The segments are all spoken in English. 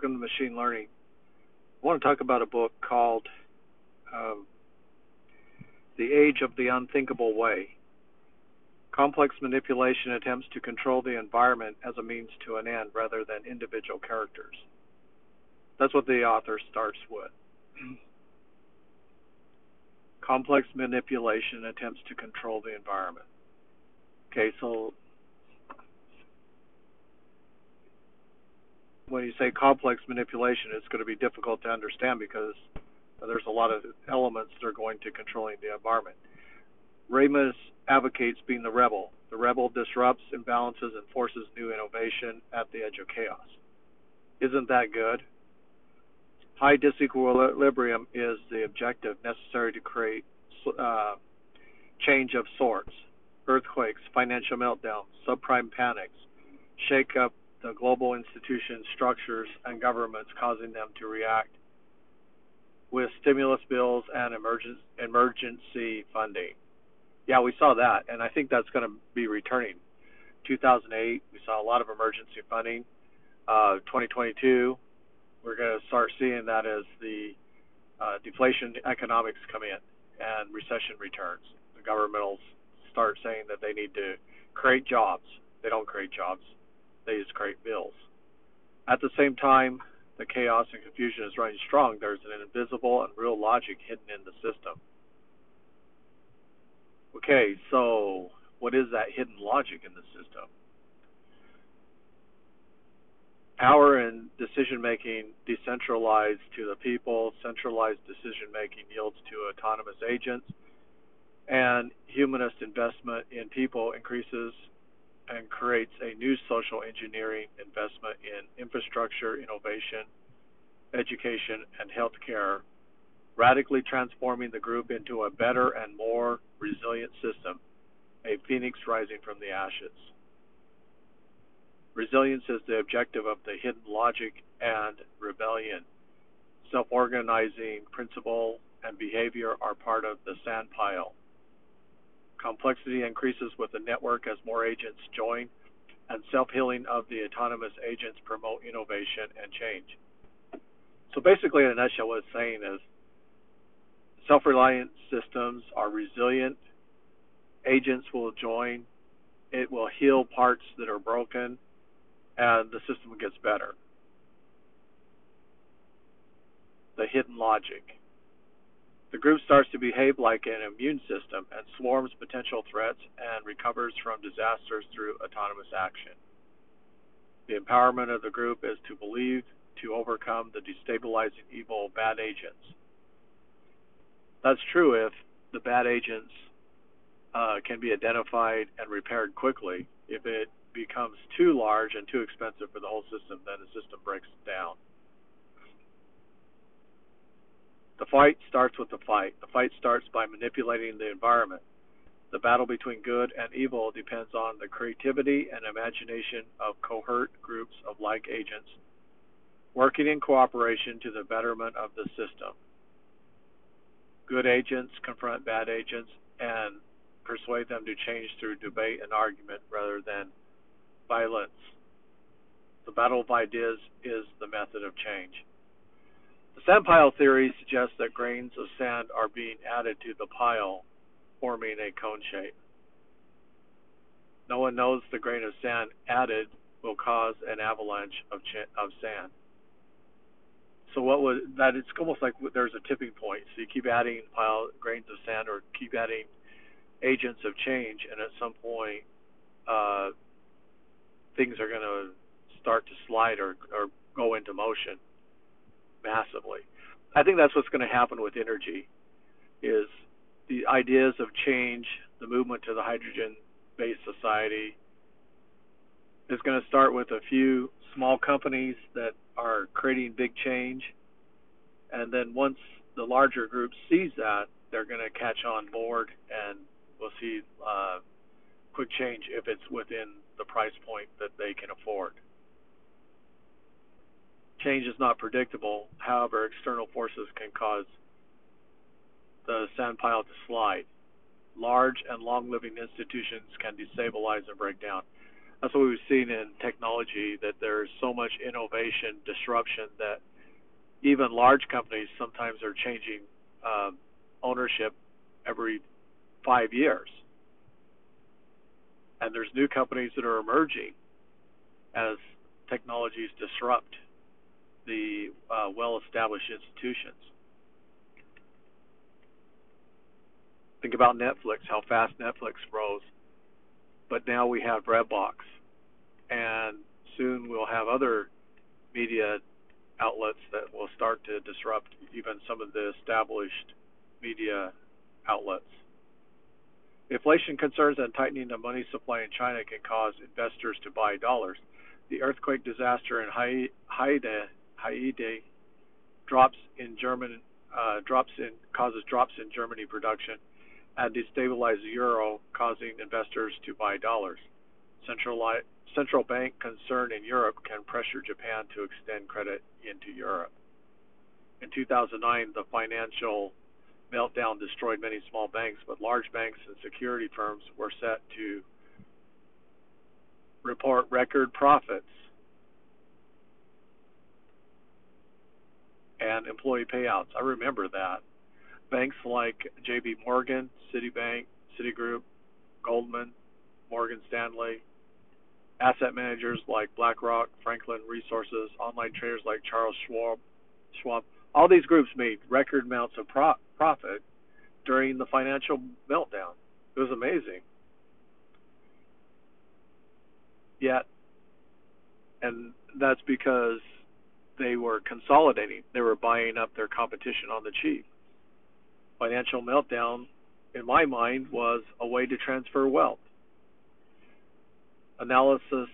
welcome to Machine Learning. I want to talk about a book called um, The Age of the Unthinkable Way. Complex manipulation attempts to control the environment as a means to an end rather than individual characters. That's what the author starts with. Complex manipulation attempts to control the environment. Okay, so when you say complex manipulation, it's going to be difficult to understand because there's a lot of elements that are going to controlling the environment. Ramus advocates being the rebel. The rebel disrupts, imbalances, and forces new innovation at the edge of chaos. Isn't that good? High disequilibrium is the objective necessary to create uh, change of sorts. Earthquakes, financial meltdowns, subprime panics, shake up the global institutions, structures, and governments, causing them to react with stimulus bills and emergency funding. Yeah, we saw that, and I think that's going to be returning. 2008, we saw a lot of emergency funding. Uh, 2022, we're going to start seeing that as the uh, deflation economics come in and recession returns. The government will start saying that they need to create jobs. They don't create jobs they just create bills. At the same time, the chaos and confusion is running strong. There's an invisible and real logic hidden in the system. Okay, so what is that hidden logic in the system? Power and decision making decentralized to the people, centralized decision making yields to autonomous agents, and humanist investment in people increases and creates a new social engineering investment in infrastructure, innovation, education, and healthcare, radically transforming the group into a better and more resilient system, a phoenix rising from the ashes. Resilience is the objective of the hidden logic and rebellion. Self organizing principle and behavior are part of the sand pile Complexity increases with the network as more agents join, and self-healing of the autonomous agents promote innovation and change. So basically, in a nutshell, what it's saying is self-reliant systems are resilient. Agents will join. It will heal parts that are broken, and the system gets better. The hidden logic. The group starts to behave like an immune system and swarms potential threats and recovers from disasters through autonomous action. The empowerment of the group is to believe to overcome the destabilizing evil bad agents. That's true if the bad agents uh, can be identified and repaired quickly. If it becomes too large and too expensive for the whole system, then the system breaks down. The fight starts with the fight. The fight starts by manipulating the environment. The battle between good and evil depends on the creativity and imagination of cohort groups of like agents working in cooperation to the betterment of the system. Good agents confront bad agents and persuade them to change through debate and argument rather than violence. The battle of ideas is the method of change. The sand pile theory suggests that grains of sand are being added to the pile, forming a cone shape. No one knows the grain of sand added will cause an avalanche of, of sand. So what would that? It's almost like there's a tipping point. So you keep adding pile grains of sand, or keep adding agents of change, and at some point, uh, things are going to start to slide or, or go into motion massively. I think that's what's going to happen with energy is the ideas of change, the movement to the hydrogen-based society is going to start with a few small companies that are creating big change, and then once the larger group sees that, they're going to catch on board, and we'll see uh, quick change if it's within the price point that they can afford. Change is not predictable. However, external forces can cause the sand pile to slide. Large and long living institutions can destabilize and break down. that's what we've seen in technology that there's so much innovation disruption that even large companies sometimes are changing um, ownership every five years and there's new companies that are emerging as technologies disrupt the uh, well-established institutions think about Netflix how fast Netflix rose but now we have Redbox, and soon we'll have other media outlets that will start to disrupt even some of the established media outlets. Inflation concerns and tightening the money supply in China can cause investors to buy dollars. The earthquake disaster in Haiti, Haiti drops in German uh, drops in causes drops in Germany production and destabilize the euro, causing investors to buy dollars. Central, central bank concern in Europe can pressure Japan to extend credit into Europe. In 2009, the financial meltdown destroyed many small banks, but large banks and security firms were set to report record profits and employee payouts. I remember that banks like J.P. Morgan, Citibank, Citigroup, Goldman, Morgan Stanley, asset managers like BlackRock, Franklin Resources, online traders like Charles Schwab, Schwab. All these groups made record amounts of pro- profit during the financial meltdown. It was amazing. Yet, and that's because they were consolidating. They were buying up their competition on the cheap financial meltdown, in my mind, was a way to transfer wealth. Analysis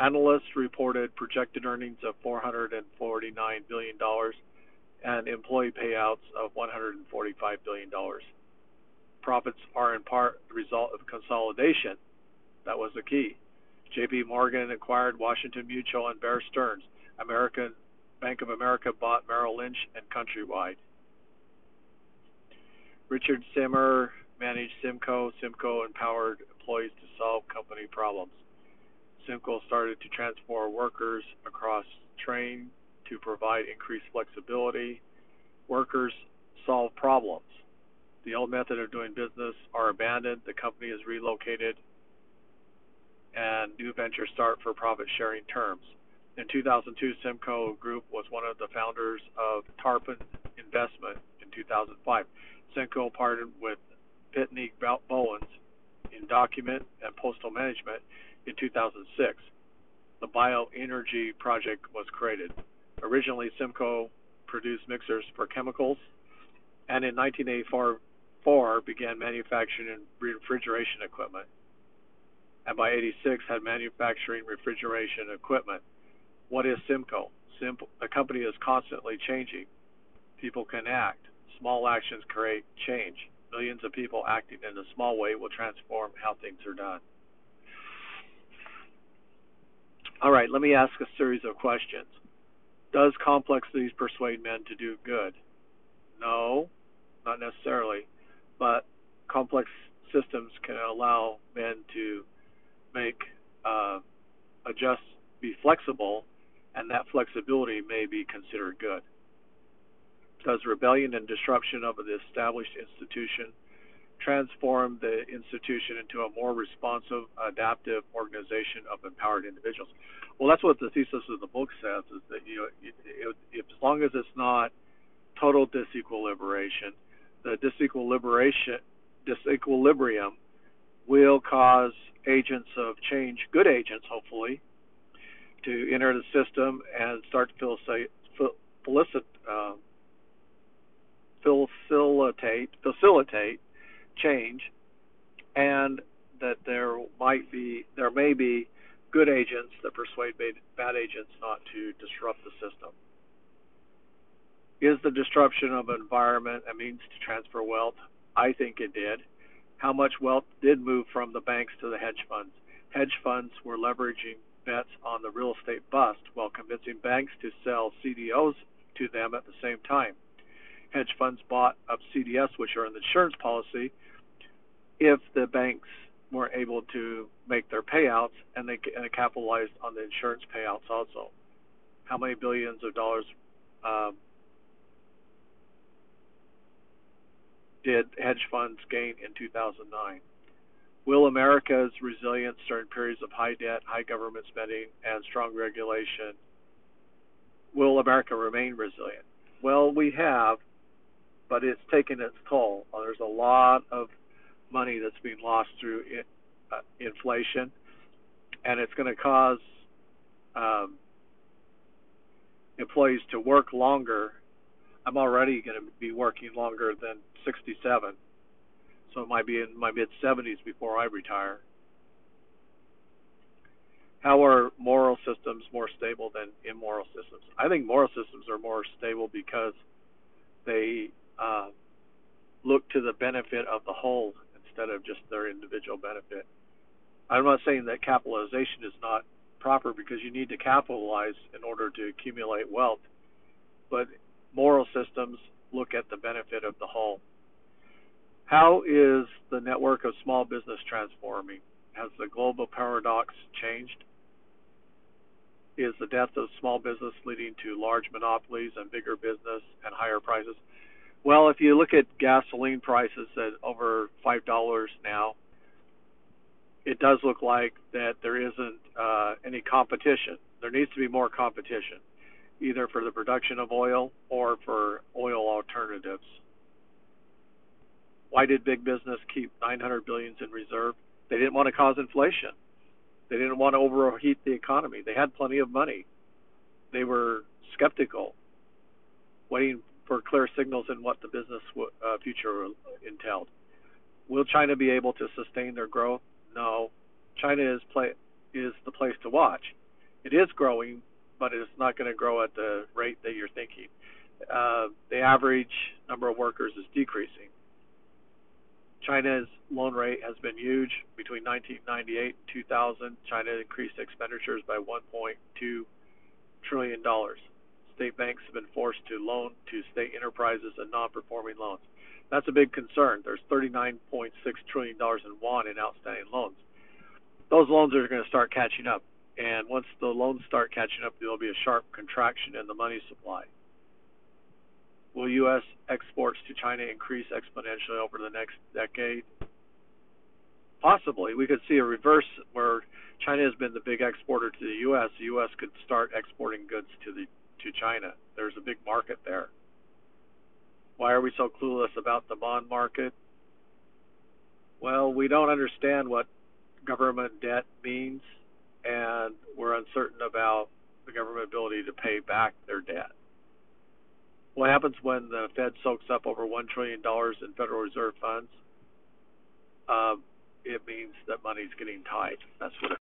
analysts reported projected earnings of 449 billion dollars and employee payouts of 145 billion dollars. Profits are in part the result of consolidation. That was the key. J.P. Morgan acquired Washington Mutual and Bear Stearns. American Bank of America bought Merrill Lynch and Countrywide. Richard Semler managed Semco. Semco empowered employees to solve company problems. Semco started to transform workers across train to provide increased flexibility. Workers solve problems. The old method of doing business are abandoned. The company is relocated, and new ventures start for profit sharing terms. In 2002, Semco Group was one of the founders of Tarpon Investment in 2005. Semco partnered with Pitney Bowes in document and postal management in 2006. The bioenergy project was created. Originally, Semco produced mixers for chemicals, and in 1984 began manufacturing refrigeration equipment. And by 86 had manufacturing refrigeration equipment. What is Semco? Simple, the company is constantly changing. People can act. Small actions create change. Millions of people acting in a small way will transform how things are done. All right, let me ask a series of questions. Does complexities persuade men to do good? No, not necessarily. But complex systems can allow men to make uh, adjust, be flexible, and that flexibility may be considered good does rebellion and disruption of the established institution transform the institution into a more responsive, adaptive organization of empowered individuals. Well, that's what the thesis of the book says: is that you know, it, it, if, as long as it's not total disequilibration, the disequilibration disequilibrium will cause agents of change, good agents, hopefully, to enter the system and start to felicit, uh, facilitate facilitate change, and that there might be there may be good agents that persuade bad agents not to disrupt the system. Is the disruption of environment a means to transfer wealth? I think it did. How much wealth did move from the banks to the hedge funds? Hedge funds were leveraging bets on the real estate bust while convincing banks to sell CDOs to them at the same time hedge funds bought up CDS, which are an insurance policy, if the banks weren't able to make their payouts, and they and it capitalized on the insurance payouts also. How many billions of dollars um, did hedge funds gain in 2009? Will America's resilience during periods of high debt, high government spending, and strong regulation, will America remain resilient? Well, we have, but it's taken its toll. There's a lot of money that's being lost through uh, inflation, and it's going to cause um, employees to work longer. I'm already going to be working longer than 67 so it might be in my mid 70s before I retire. How are moral systems more stable than immoral systems? I think moral systems are more stable because they uh, look to the benefit of the whole instead of just their individual benefit. I'm not saying that capitalization is not proper because you need to capitalize in order to accumulate wealth, but moral systems look at the benefit of the whole. How is the network of small business transforming? Has the global paradox changed? Is the death of small business leading to large monopolies and bigger business and higher prices? Well, if you look at gasoline prices at over five dollars now, it does look like that there isn't uh, any competition. There needs to be more competition, either for the production of oil or for oil alternatives. Why did big business keep 900 billions in reserve? They didn't want to cause inflation. They didn't want to overheat the economy. They had plenty of money. They were skeptical, waiting for clear signals in what the business uh, future entailed. Will China be able to sustain their growth? No. China is play is the place to watch. It is growing, but it's not going to grow at the rate that you're thinking. Uh, the average number of workers is decreasing. China's loan rate has been huge. Between 1998 and 2000, China increased expenditures by 1.2 trillion dollars. State banks have been forced to loan to state enterprises and non-performing loans. That's a big concern. There's 39.6 trillion dollars in yuan in outstanding loans. Those loans are going to start catching up, and once the loans start catching up, there'll be a sharp contraction in the money supply. Will U.S. exports to China increase exponentially over the next decade? Possibly. We could see a reverse where China has been the big exporter to the U.S. The U.S. could start exporting goods to the to China. There's a big market there. Why are we so clueless about the bond market? Well, we don't understand what government debt means, and we're uncertain about the government ability to pay back their debt. What happens when the Fed soaks up over $1 trillion in Federal Reserve funds? Um, it means that money's getting tight. That's what